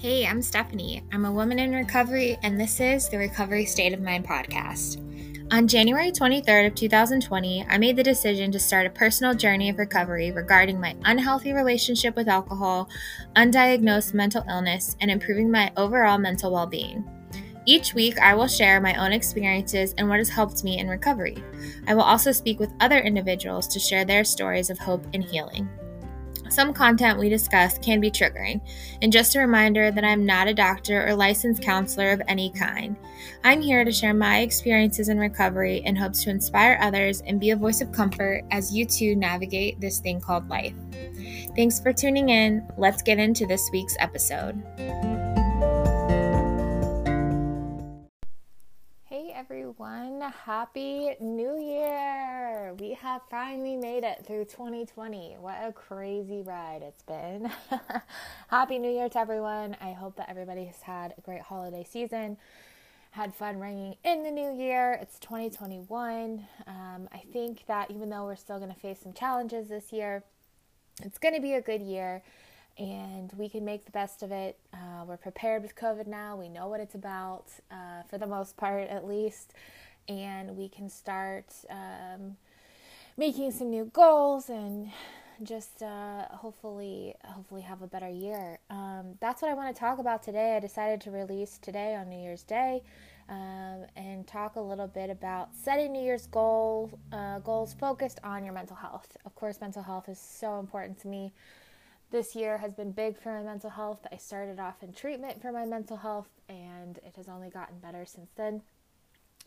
Hey, I'm Stephanie. I'm a woman in recovery, and this is the Recovery State of Mind podcast. On January 23rd of 2020, I made the decision to start a personal journey of recovery regarding my unhealthy relationship with alcohol, undiagnosed mental illness, and improving my overall mental well-being. Each week, I will share my own experiences and what has helped me in recovery. I will also speak with other individuals to share their stories of hope and healing. Some content we discuss can be triggering, and just a reminder that I'm not a doctor or licensed counselor of any kind. I'm here to share my experiences in recovery in hopes to inspire others and be a voice of comfort as you too navigate this thing called life. Thanks for tuning in. Let's get into this week's episode. Everyone. Happy New Year! We have finally made it through 2020. What a crazy ride it's been. Happy New Year to everyone. I hope that everybody has had a great holiday season, had fun ringing in the new year. It's 2021. Um, I think that even though we're still going to face some challenges this year, it's going to be a good year and we can make the best of it. Uh, we're prepared with COVID now. We know what it's about, uh, for the most part, at least, and we can start um, making some new goals and just uh, hopefully, hopefully have a better year. Um, that's what I want to talk about today. I decided to release today on New Year's Day. Um, and talk a little bit about setting New Year's goals, uh, goals focused on your mental health. Of course, mental health is so important to me this year has been big for my mental health. I started off in treatment for my mental health, and it has only gotten better since then.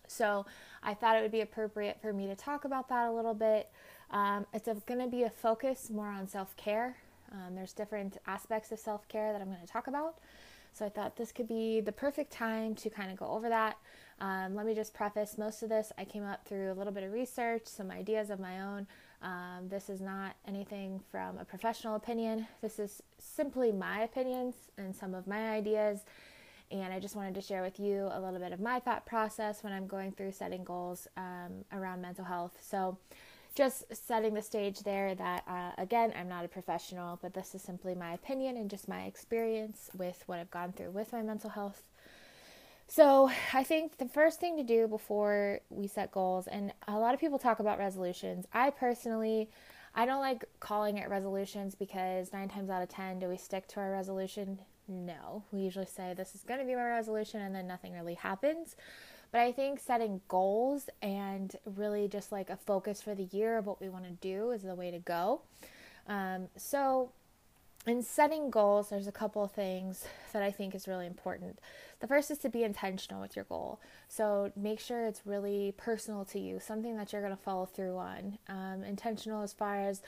So I thought it would be appropriate for me to talk about that a little bit. Um, it's going to be a focus more on self care. Um, there's different aspects of self care that I'm going to talk about. So I thought this could be the perfect time to kind of go over that. Um, let me just preface most of this. I came up through a little bit of research, some ideas of my own. Um, this is not anything from a professional opinion. This is simply my opinions and some of my ideas. And I just wanted to share with you a little bit of my thought process when I'm going through setting goals um, around mental health. So, just setting the stage there that, uh, again, I'm not a professional, but this is simply my opinion and just my experience with what I've gone through with my mental health. So, I think the first thing to do before we set goals, and a lot of people talk about resolutions. I personally, I don't like calling it resolutions because nine times out of ten, do we stick to our resolution? No. We usually say this is going to be my resolution, and then nothing really happens. But I think setting goals and really just like a focus for the year of what we want to do is the way to go. Um, so, in setting goals, there's a couple of things that I think is really important. The first is to be intentional with your goal. So make sure it's really personal to you, something that you're going to follow through on. Um, intentional as far as,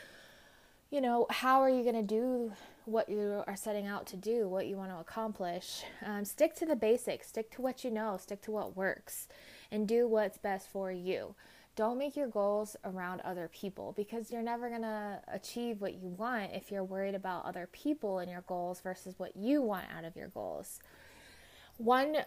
you know, how are you going to do what you are setting out to do, what you want to accomplish? Um, stick to the basics, stick to what you know, stick to what works, and do what's best for you don't make your goals around other people because you're never going to achieve what you want if you're worried about other people and your goals versus what you want out of your goals. One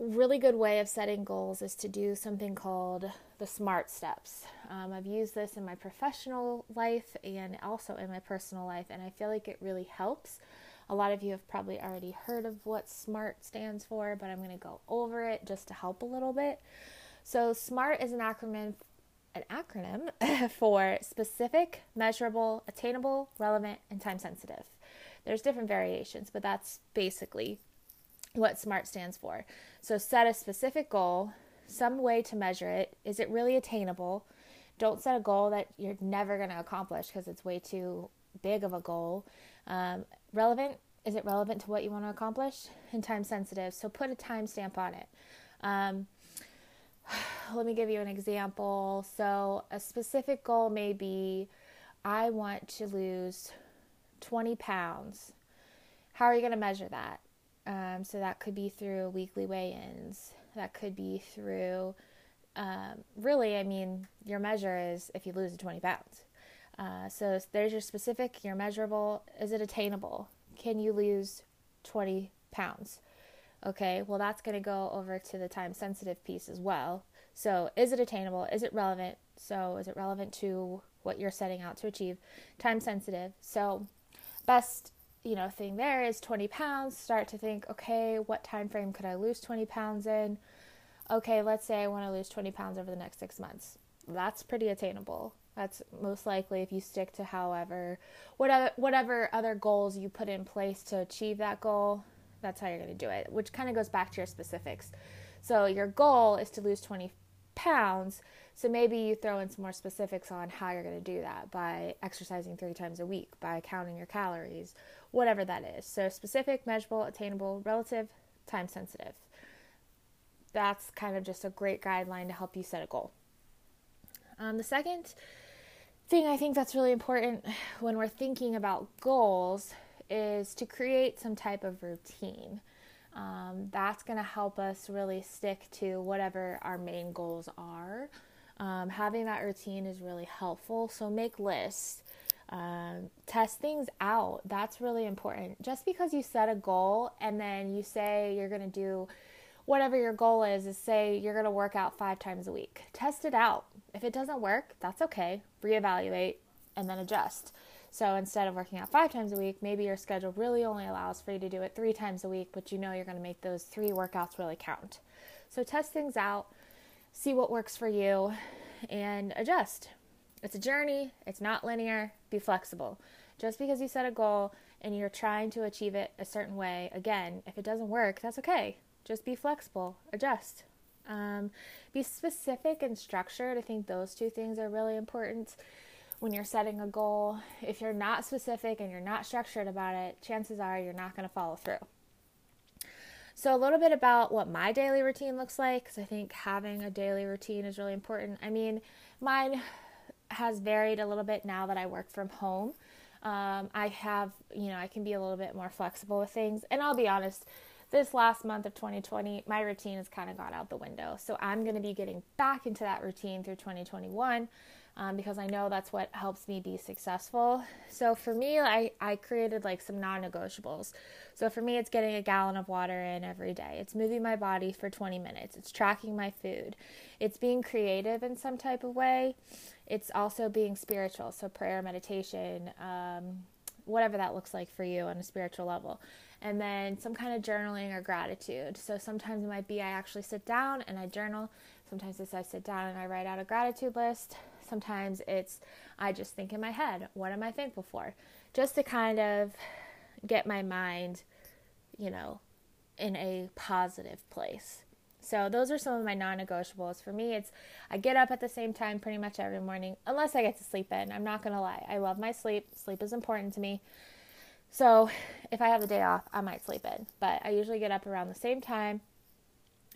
really good way of setting goals is to do something called the SMART steps. Um, I've used this in my professional life and also in my personal life, and I feel like it really helps. A lot of you have probably already heard of what SMART stands for, but I'm going to go over it just to help a little bit. So SMART is an acronym an acronym for specific, measurable, attainable, relevant, and time sensitive. There's different variations, but that's basically what SMART stands for. So set a specific goal, some way to measure it. Is it really attainable? Don't set a goal that you're never going to accomplish because it's way too big of a goal. Um, relevant, is it relevant to what you want to accomplish? And time sensitive. So put a time stamp on it. Um, let me give you an example. So, a specific goal may be I want to lose 20 pounds. How are you going to measure that? Um, so, that could be through weekly weigh ins, that could be through um, really, I mean, your measure is if you lose 20 pounds. Uh, so, there's your specific, your measurable. Is it attainable? Can you lose 20 pounds? Okay, well, that's going to go over to the time sensitive piece as well. So, is it attainable? Is it relevant? So, is it relevant to what you're setting out to achieve? Time sensitive. So, best you know thing there is 20 pounds start to think okay what time frame could i lose 20 pounds in okay let's say i want to lose 20 pounds over the next six months that's pretty attainable that's most likely if you stick to however whatever whatever other goals you put in place to achieve that goal that's how you're going to do it which kind of goes back to your specifics so your goal is to lose 20 pounds so maybe you throw in some more specifics on how you're going to do that by exercising three times a week, by counting your calories, whatever that is. So specific, measurable, attainable, relative, time sensitive. That's kind of just a great guideline to help you set a goal. Um, the second thing I think that's really important when we're thinking about goals is to create some type of routine. Um, that's going to help us really stick to whatever our main goals are. Um, having that routine is really helpful. So make lists, um, test things out. That's really important. Just because you set a goal and then you say you're going to do whatever your goal is, is say you're going to work out five times a week. Test it out. If it doesn't work, that's okay. Reevaluate and then adjust. So instead of working out five times a week, maybe your schedule really only allows for you to do it three times a week, but you know you're going to make those three workouts really count. So test things out see what works for you, and adjust. It's a journey, it's not linear. Be flexible. Just because you set a goal and you're trying to achieve it a certain way, again, if it doesn't work, that's okay. Just be flexible, adjust. Um, be specific and structured. I think those two things are really important when you're setting a goal. If you're not specific and you're not structured about it, chances are you're not going to follow through. So, a little bit about what my daily routine looks like, because I think having a daily routine is really important. I mean, mine has varied a little bit now that I work from home. Um, I have, you know, I can be a little bit more flexible with things. And I'll be honest, this last month of 2020, my routine has kind of gone out the window. So I'm going to be getting back into that routine through 2021 um, because I know that's what helps me be successful. So for me, I, I created like some non negotiables. So for me, it's getting a gallon of water in every day, it's moving my body for 20 minutes, it's tracking my food, it's being creative in some type of way, it's also being spiritual. So prayer, meditation, um, whatever that looks like for you on a spiritual level. And then some kind of journaling or gratitude. So sometimes it might be I actually sit down and I journal. Sometimes it's I sit down and I write out a gratitude list. Sometimes it's I just think in my head, what am I thankful for? Just to kind of get my mind, you know, in a positive place. So those are some of my non-negotiables. For me, it's I get up at the same time pretty much every morning, unless I get to sleep in. I'm not gonna lie. I love my sleep. Sleep is important to me. So if I have the day off, I might sleep in. But I usually get up around the same time.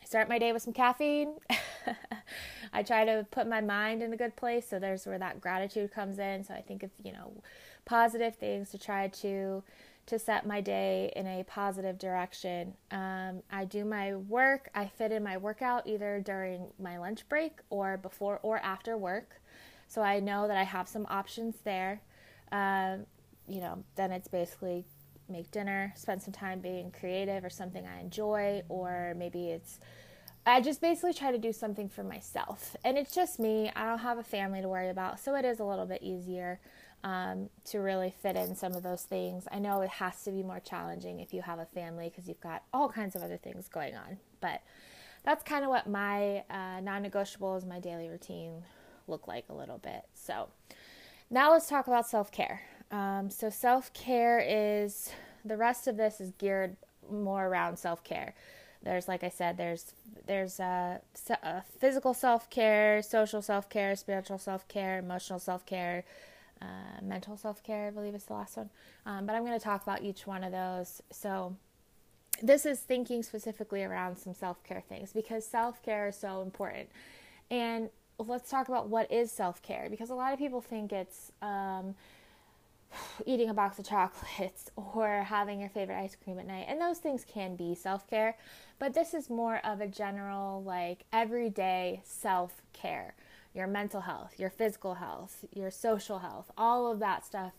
I start my day with some caffeine. I try to put my mind in a good place. So there's where that gratitude comes in. So I think of, you know, positive things to try to to set my day in a positive direction. Um, I do my work. I fit in my workout either during my lunch break or before or after work. So I know that I have some options there. Um, you know, then it's basically make dinner, spend some time being creative or something I enjoy, or maybe it's I just basically try to do something for myself. And it's just me. I don't have a family to worry about. So it is a little bit easier um, to really fit in some of those things. I know it has to be more challenging if you have a family because you've got all kinds of other things going on. But that's kind of what my uh, non negotiables, my daily routine look like a little bit. So now let's talk about self care. Um, so, self care is the rest of this is geared more around self care. There's, like I said, there's there's uh, uh physical self care, social self care, spiritual self care, emotional self care, uh, mental self care. I believe is the last one. Um, but I'm going to talk about each one of those. So this is thinking specifically around some self care things because self care is so important. And let's talk about what is self care because a lot of people think it's um, eating a box of chocolates or having your favorite ice cream at night. And those things can be self care, but this is more of a general, like, everyday self care. Your mental health, your physical health, your social health, all of that stuff.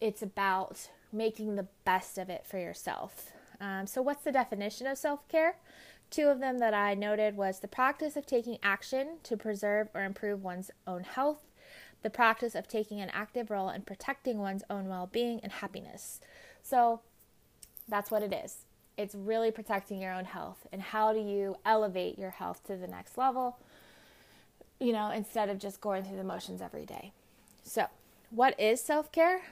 It's about making the best of it for yourself. Um, so, what's the definition of self care? Two of them that I noted was the practice of taking action to preserve or improve one's own health the practice of taking an active role in protecting one's own well being and happiness. So that's what it is. It's really protecting your own health. And how do you elevate your health to the next level? You know, instead of just going through the motions every day. So, what is self care?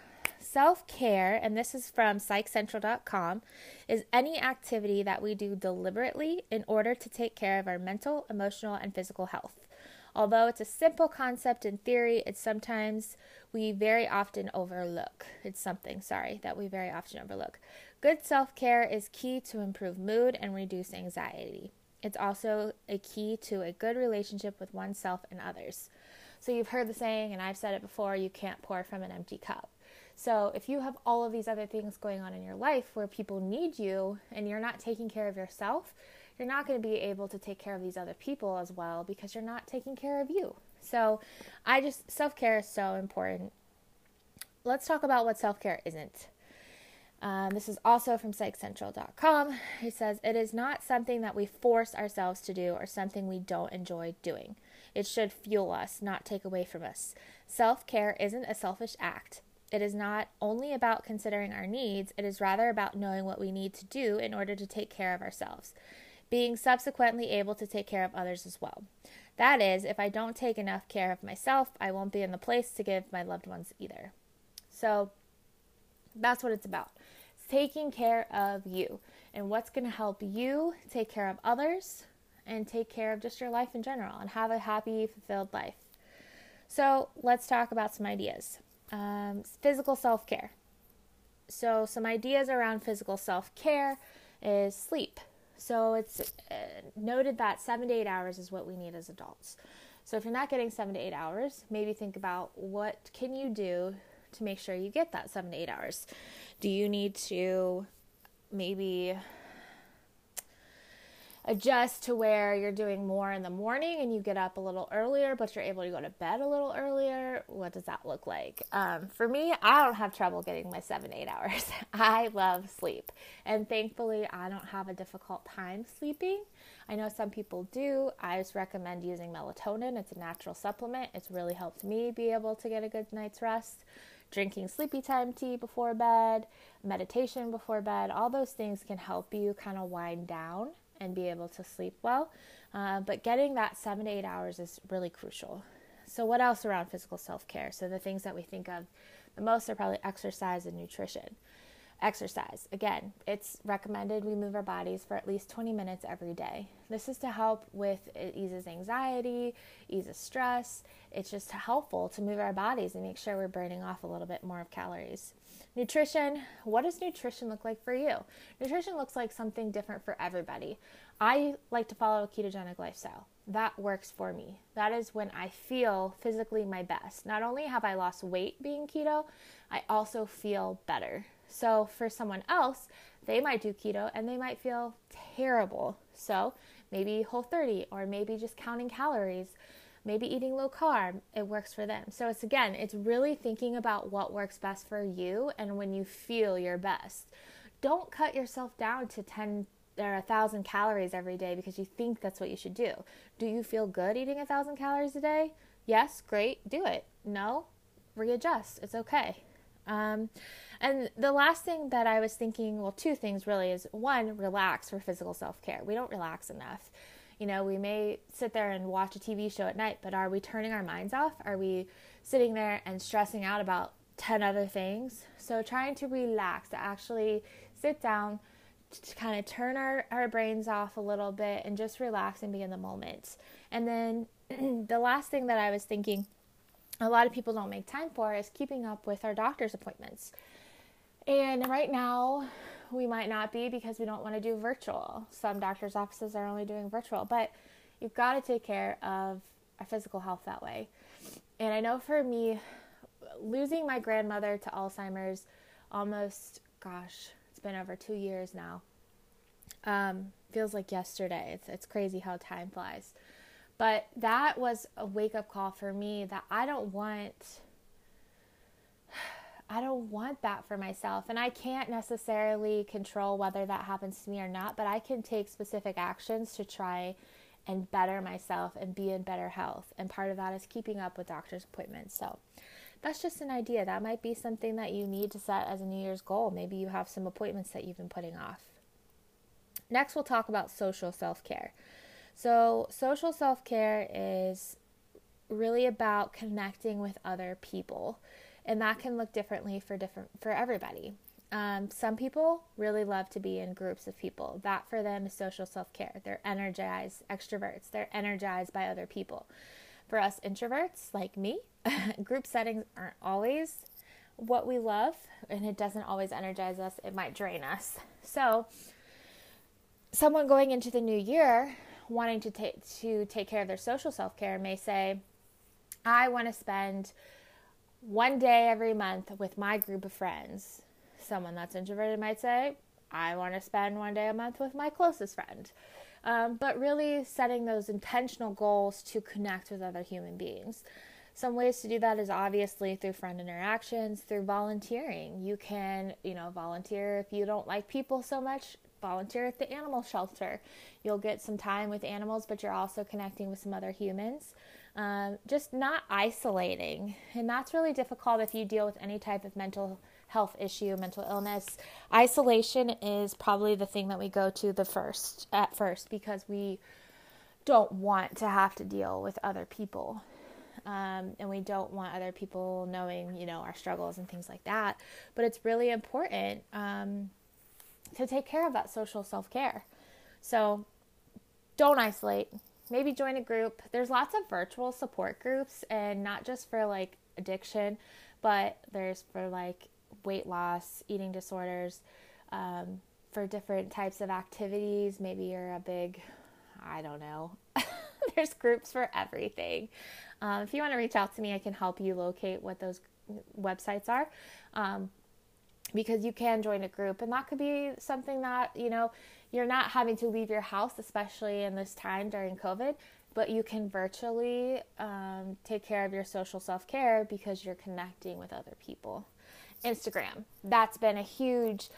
Self care, and this is from psychcentral.com, is any activity that we do deliberately in order to take care of our mental, emotional, and physical health. Although it's a simple concept in theory, it's sometimes we very often overlook. It's something, sorry, that we very often overlook. Good self care is key to improve mood and reduce anxiety. It's also a key to a good relationship with oneself and others. So, you've heard the saying, and I've said it before you can't pour from an empty cup. So, if you have all of these other things going on in your life where people need you and you're not taking care of yourself, you're not going to be able to take care of these other people as well because you're not taking care of you. So, I just, self care is so important. Let's talk about what self care isn't. Um, this is also from psychcentral.com. He says, It is not something that we force ourselves to do or something we don't enjoy doing. It should fuel us, not take away from us. Self care isn't a selfish act. It is not only about considering our needs, it is rather about knowing what we need to do in order to take care of ourselves, being subsequently able to take care of others as well. That is, if I don't take enough care of myself, I won't be in the place to give my loved ones either. So that's what it's about. It's taking care of you and what's going to help you take care of others and take care of just your life in general and have a happy, fulfilled life. So let's talk about some ideas. Um, physical self care. So, some ideas around physical self care is sleep. So, it's uh, noted that seven to eight hours is what we need as adults. So, if you're not getting seven to eight hours, maybe think about what can you do to make sure you get that seven to eight hours. Do you need to maybe adjust to where you're doing more in the morning and you get up a little earlier, but you're able to go to bed a little earlier. What does that look like? Um, for me, I don't have trouble getting my seven, eight hours. I love sleep. And thankfully, I don't have a difficult time sleeping. I know some people do. I just recommend using melatonin. It's a natural supplement. It's really helped me be able to get a good night's rest. Drinking sleepy time tea before bed, meditation before bed, all those things can help you kind of wind down and be able to sleep well. Uh, but getting that seven to eight hours is really crucial. So, what else around physical self care? So, the things that we think of the most are probably exercise and nutrition. Exercise. Again, it's recommended we move our bodies for at least 20 minutes every day. This is to help with it eases anxiety, eases stress. It's just helpful to move our bodies and make sure we're burning off a little bit more of calories. Nutrition. What does nutrition look like for you? Nutrition looks like something different for everybody. I like to follow a ketogenic lifestyle. That works for me. That is when I feel physically my best. Not only have I lost weight being keto, I also feel better. So for someone else, they might do keto and they might feel terrible. So maybe whole 30 or maybe just counting calories, maybe eating low carb, it works for them. So it's again, it's really thinking about what works best for you and when you feel your best. Don't cut yourself down to 10 or a thousand calories every day because you think that's what you should do. Do you feel good eating a thousand calories a day? Yes, great, do it. No, readjust. It's okay. Um, and the last thing that I was thinking, well, two things really is one, relax for physical self care. We don't relax enough. You know, we may sit there and watch a TV show at night, but are we turning our minds off? Are we sitting there and stressing out about 10 other things? So, trying to relax, to actually sit down, to kind of turn our, our brains off a little bit and just relax and be in the moment. And then the last thing that I was thinking a lot of people don't make time for is keeping up with our doctor's appointments. And right now, we might not be because we don't want to do virtual. Some doctor's offices are only doing virtual, but you've got to take care of our physical health that way. And I know for me, losing my grandmother to Alzheimer's almost, gosh, it's been over two years now. Um, feels like yesterday. It's, it's crazy how time flies. But that was a wake up call for me that I don't want I don't want that for myself. And I can't necessarily control whether that happens to me or not, but I can take specific actions to try and better myself and be in better health. And part of that is keeping up with doctor's appointments. So that's just an idea. That might be something that you need to set as a New Year's goal. Maybe you have some appointments that you've been putting off. Next, we'll talk about social self care. So, social self care is really about connecting with other people, and that can look differently for different for everybody. Um, some people really love to be in groups of people. That for them is social self care. They're energized, extroverts. They're energized by other people. For us introverts like me, group settings aren't always what we love, and it doesn't always energize us. It might drain us. So, someone going into the new year wanting to take to take care of their social self care may say, "I want to spend one day every month with my group of friends." Someone that's introverted might say, "I want to spend one day a month with my closest friend." Um, but really setting those intentional goals to connect with other human beings. Some ways to do that is obviously through friend interactions, through volunteering. You can, you know, volunteer if you don't like people so much, volunteer at the animal shelter. You'll get some time with animals, but you're also connecting with some other humans. Um, just not isolating. And that's really difficult if you deal with any type of mental health issue, mental illness. Isolation is probably the thing that we go to the first at first because we don't want to have to deal with other people. Um, and we don't want other people knowing, you know, our struggles and things like that. But it's really important um, to take care of that social self care. So don't isolate. Maybe join a group. There's lots of virtual support groups, and not just for like addiction, but there's for like weight loss, eating disorders, um, for different types of activities. Maybe you're a big, I don't know. there's groups for everything. Um, if you want to reach out to me, I can help you locate what those websites are. Um, because you can join a group and that could be something that you know you're not having to leave your house especially in this time during covid but you can virtually um, take care of your social self-care because you're connecting with other people instagram that's been a huge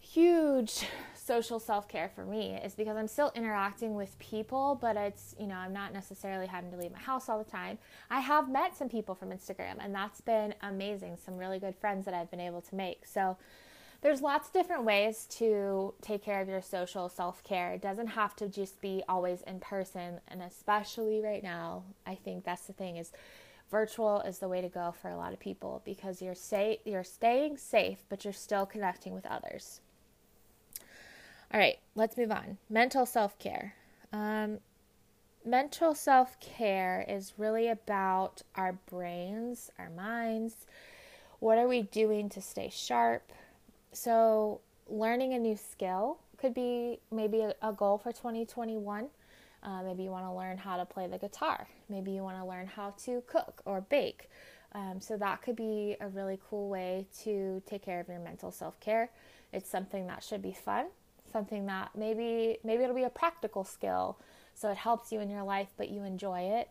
huge social self care for me is because I'm still interacting with people, but it's, you know, I'm not necessarily having to leave my house all the time. I have met some people from Instagram, and that's been amazing. Some really good friends that I've been able to make. So, there's lots of different ways to take care of your social self care. It doesn't have to just be always in person, and especially right now, I think that's the thing is virtual is the way to go for a lot of people because you're say you're staying safe, but you're still connecting with others. All right, let's move on. Mental self care. Um, mental self care is really about our brains, our minds. What are we doing to stay sharp? So, learning a new skill could be maybe a, a goal for 2021. Uh, maybe you want to learn how to play the guitar. Maybe you want to learn how to cook or bake. Um, so, that could be a really cool way to take care of your mental self care. It's something that should be fun something that maybe maybe it'll be a practical skill so it helps you in your life but you enjoy it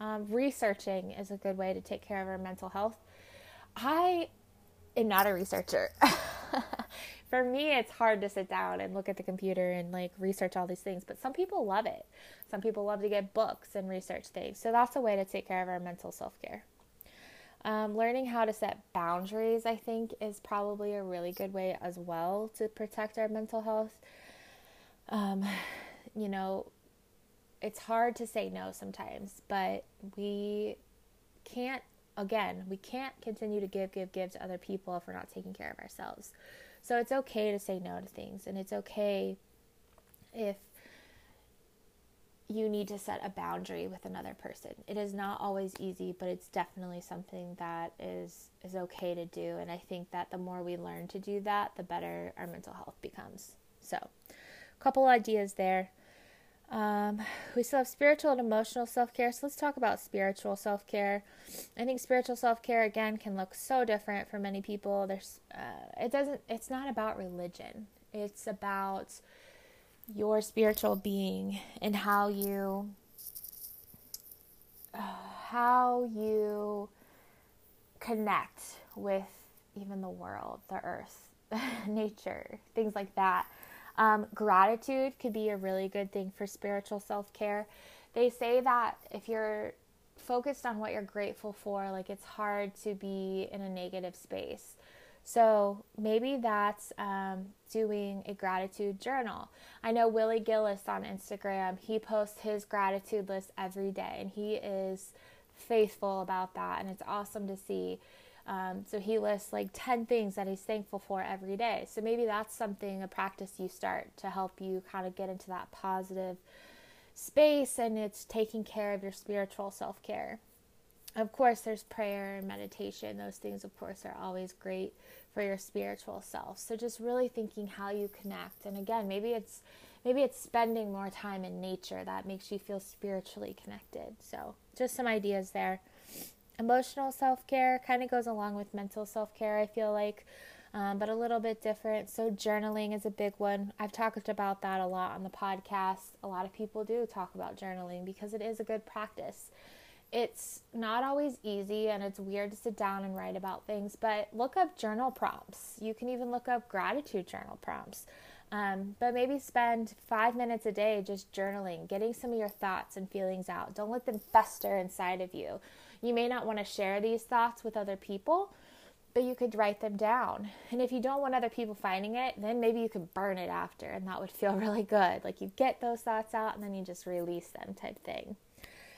um, researching is a good way to take care of our mental health i am not a researcher for me it's hard to sit down and look at the computer and like research all these things but some people love it some people love to get books and research things so that's a way to take care of our mental self-care um, learning how to set boundaries, I think, is probably a really good way as well to protect our mental health. Um, you know, it's hard to say no sometimes, but we can't, again, we can't continue to give, give, give to other people if we're not taking care of ourselves. So it's okay to say no to things, and it's okay if you need to set a boundary with another person. It is not always easy, but it's definitely something that is is okay to do and I think that the more we learn to do that, the better our mental health becomes. So, couple ideas there. Um, we still have spiritual and emotional self care. So let's talk about spiritual self care. I think spiritual self care again can look so different for many people. There's, uh, it doesn't. It's not about religion. It's about your spiritual being and how you uh, how you connect with even the world, the earth, nature, things like that. Um, gratitude could be a really good thing for spiritual self care. They say that if you're focused on what you're grateful for, like it's hard to be in a negative space. So maybe that's um, doing a gratitude journal. I know Willie Gillis on Instagram, he posts his gratitude list every day and he is faithful about that. And it's awesome to see. Um, so he lists like 10 things that he's thankful for every day. So maybe that's something, a practice you start to help you kind of get into that positive space and it's taking care of your spiritual self care. Of course, there's prayer and meditation. Those things, of course, are always great for your spiritual self. So just really thinking how you connect. And again, maybe it's maybe it's spending more time in nature that makes you feel spiritually connected. So, just some ideas there. Emotional self care kind of goes along with mental self care, I feel like, um, but a little bit different. So, journaling is a big one. I've talked about that a lot on the podcast. A lot of people do talk about journaling because it is a good practice. It's not always easy and it's weird to sit down and write about things, but look up journal prompts. You can even look up gratitude journal prompts. Um, but maybe spend five minutes a day just journaling, getting some of your thoughts and feelings out. Don't let them fester inside of you. You may not want to share these thoughts with other people, but you could write them down. And if you don't want other people finding it, then maybe you could burn it after, and that would feel really good. Like you get those thoughts out and then you just release them, type thing.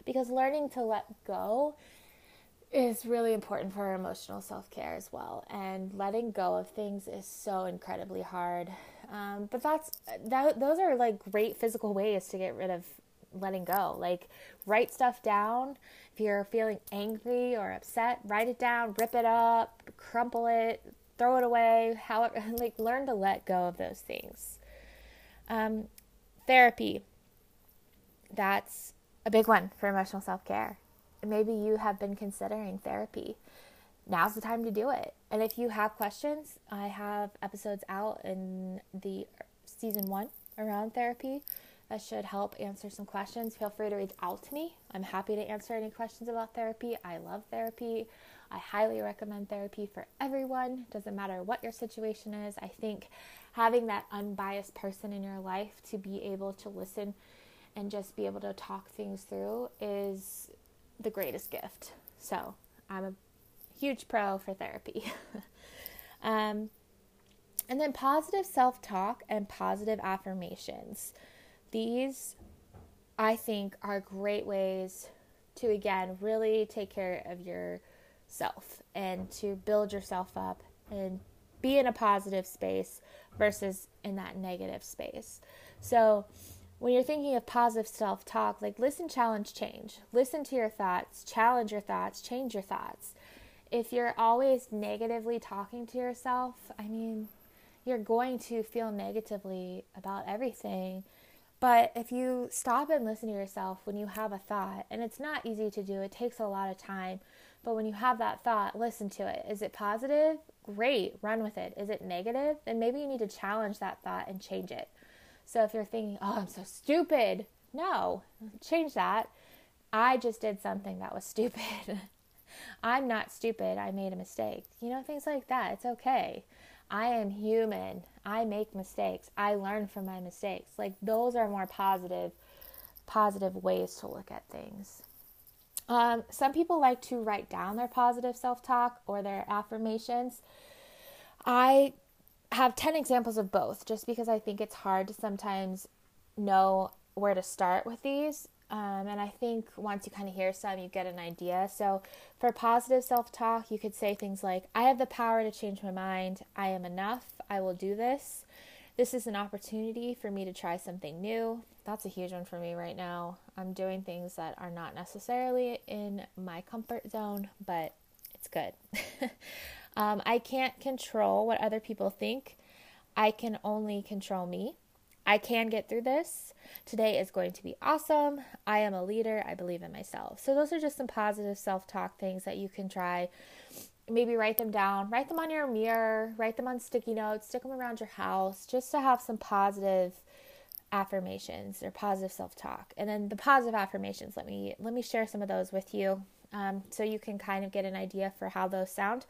Because learning to let go is really important for our emotional self care as well. And letting go of things is so incredibly hard. Um, but that's that, those are like great physical ways to get rid of letting go. Like write stuff down. If you're feeling angry or upset, write it down, rip it up, crumple it, throw it away. However, like learn to let go of those things. Um, therapy. That's a big one for emotional self care. Maybe you have been considering therapy now's the time to do it. And if you have questions, I have episodes out in the season one around therapy that should help answer some questions. Feel free to reach out to me. I'm happy to answer any questions about therapy. I love therapy. I highly recommend therapy for everyone. Doesn't matter what your situation is. I think having that unbiased person in your life to be able to listen and just be able to talk things through is the greatest gift. So, I'm a huge pro for therapy. um, and then positive self talk and positive affirmations. These, I think, are great ways to, again, really take care of yourself and to build yourself up and be in a positive space versus in that negative space. So, when you're thinking of positive self talk, like listen, challenge, change. Listen to your thoughts, challenge your thoughts, change your thoughts if you're always negatively talking to yourself, I mean, you're going to feel negatively about everything. But if you stop and listen to yourself when you have a thought, and it's not easy to do, it takes a lot of time. But when you have that thought, listen to it. Is it positive? Great, run with it. Is it negative? Then maybe you need to challenge that thought and change it. So if you're thinking, oh, I'm so stupid, no, change that. I just did something that was stupid. I'm not stupid. I made a mistake. You know, things like that. It's okay. I am human. I make mistakes. I learn from my mistakes. Like those are more positive positive ways to look at things. Um, some people like to write down their positive self-talk or their affirmations. I have 10 examples of both just because I think it's hard to sometimes know where to start with these. Um, and I think once you kind of hear some, you get an idea. So, for positive self talk, you could say things like, I have the power to change my mind. I am enough. I will do this. This is an opportunity for me to try something new. That's a huge one for me right now. I'm doing things that are not necessarily in my comfort zone, but it's good. um, I can't control what other people think, I can only control me. I can get through this. Today is going to be awesome. I am a leader. I believe in myself. So, those are just some positive self talk things that you can try. Maybe write them down, write them on your mirror, write them on sticky notes, stick them around your house just to have some positive affirmations or positive self talk. And then the positive affirmations, let me let me share some of those with you. Um, so you can kind of get an idea for how those sound.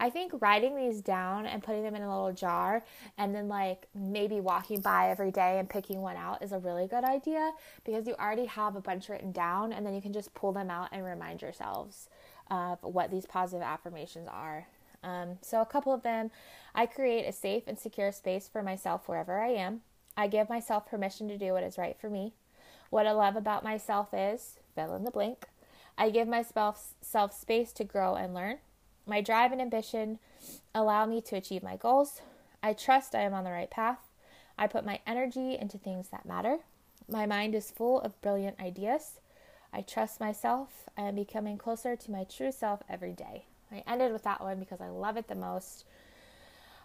I think writing these down and putting them in a little jar and then like maybe walking by every day and picking one out is a really good idea because you already have a bunch written down and then you can just pull them out and remind yourselves of what these positive affirmations are. Um, so, a couple of them I create a safe and secure space for myself wherever I am. I give myself permission to do what is right for me. What I love about myself is fill in the blank. I give myself self space to grow and learn. My drive and ambition allow me to achieve my goals. I trust I am on the right path. I put my energy into things that matter. My mind is full of brilliant ideas. I trust myself. I am becoming closer to my true self every day. I ended with that one because I love it the most.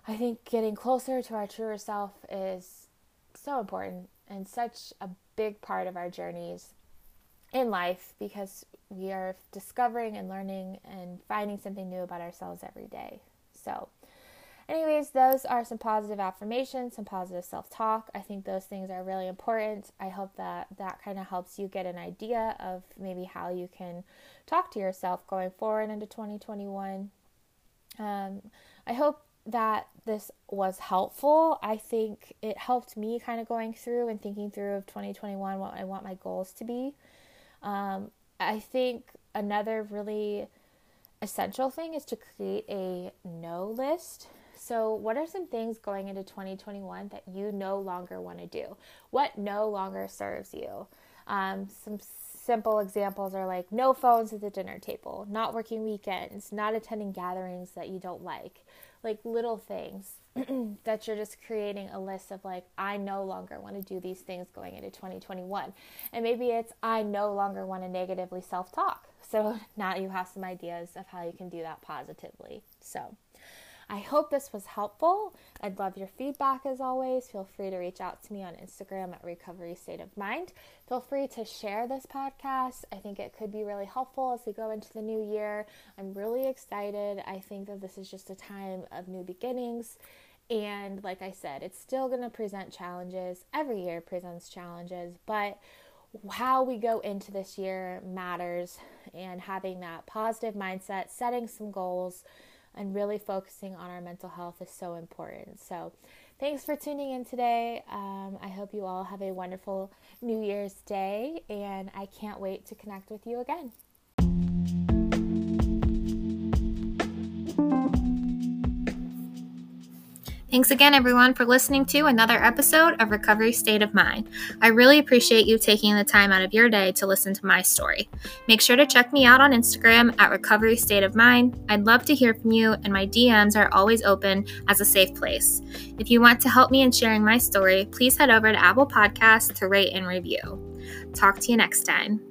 I think getting closer to our truer self is so important and such a big part of our journeys in life because we are discovering and learning and finding something new about ourselves every day. So, anyways, those are some positive affirmations, some positive self talk. I think those things are really important. I hope that that kind of helps you get an idea of maybe how you can talk to yourself going forward into 2021. Um, I hope that this was helpful. I think it helped me kind of going through and thinking through of 2021 what I want my goals to be. Um, I think another really essential thing is to create a no list. So, what are some things going into 2021 that you no longer want to do? What no longer serves you? Um, some simple examples are like no phones at the dinner table, not working weekends, not attending gatherings that you don't like, like little things that you're just creating a list of like I no longer want to do these things going into 2021. And maybe it's I no longer want to negatively self-talk. So now you have some ideas of how you can do that positively. So I hope this was helpful. I'd love your feedback as always. Feel free to reach out to me on Instagram at Recovery State of Mind. Feel free to share this podcast. I think it could be really helpful as we go into the new year. I'm really excited. I think that this is just a time of new beginnings. And like I said, it's still going to present challenges. Every year presents challenges, but how we go into this year matters and having that positive mindset, setting some goals, and really focusing on our mental health is so important. So, thanks for tuning in today. Um, I hope you all have a wonderful New Year's Day, and I can't wait to connect with you again. Thanks again, everyone, for listening to another episode of Recovery State of Mind. I really appreciate you taking the time out of your day to listen to my story. Make sure to check me out on Instagram at Recovery State of Mind. I'd love to hear from you, and my DMs are always open as a safe place. If you want to help me in sharing my story, please head over to Apple Podcasts to rate and review. Talk to you next time.